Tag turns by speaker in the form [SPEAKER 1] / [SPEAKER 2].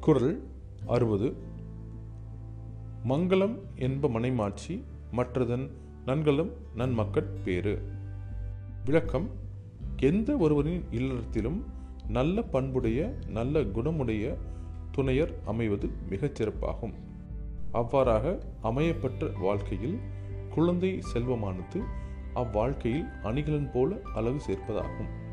[SPEAKER 1] குரல் அறுபது. மங்களம் என்ப மனைமாட்சி மற்றதன் நன்கலம் நன்மக்கட் பேறு. விளக்கம் எந்த ஒருவரின் இல்லறத்திலும் நல்ல பண்புடைய நல்ல குணமுடைய துணையர் அமைவது மிகச் சிறப்பாகும். அவ்வாறாக அமையப்பட்ட வாழ்க்கையில் குழந்தை செல்வமானது அவ்வாழ்க்கையில் அணிகலன் போல அழகு சேர்ப்பதாகும்.